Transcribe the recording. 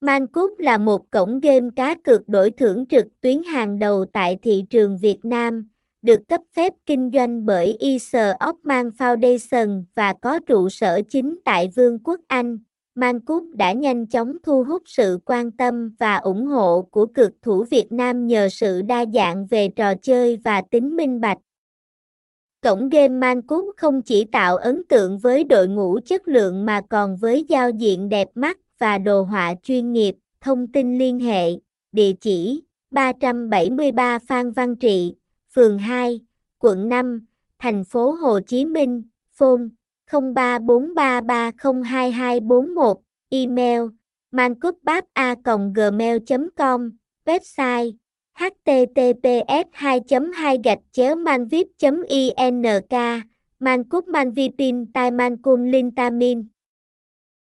ManCup là một cổng game cá cược đổi thưởng trực tuyến hàng đầu tại thị trường Việt Nam, được cấp phép kinh doanh bởi Ease Ockman Foundation và có trụ sở chính tại Vương quốc Anh. ManCup đã nhanh chóng thu hút sự quan tâm và ủng hộ của cực thủ Việt Nam nhờ sự đa dạng về trò chơi và tính minh bạch. Cổng game ManCup không chỉ tạo ấn tượng với đội ngũ chất lượng mà còn với giao diện đẹp mắt và đồ họa chuyên nghiệp. Thông tin liên hệ, địa chỉ 373 Phan Văn Trị, phường 2, quận 5, thành phố Hồ Chí Minh, phone 0343302241, email mancupbapa.gmail.com, website https 2 2 gạch chéo manvip ink mancup manvipin tai mancun lintamin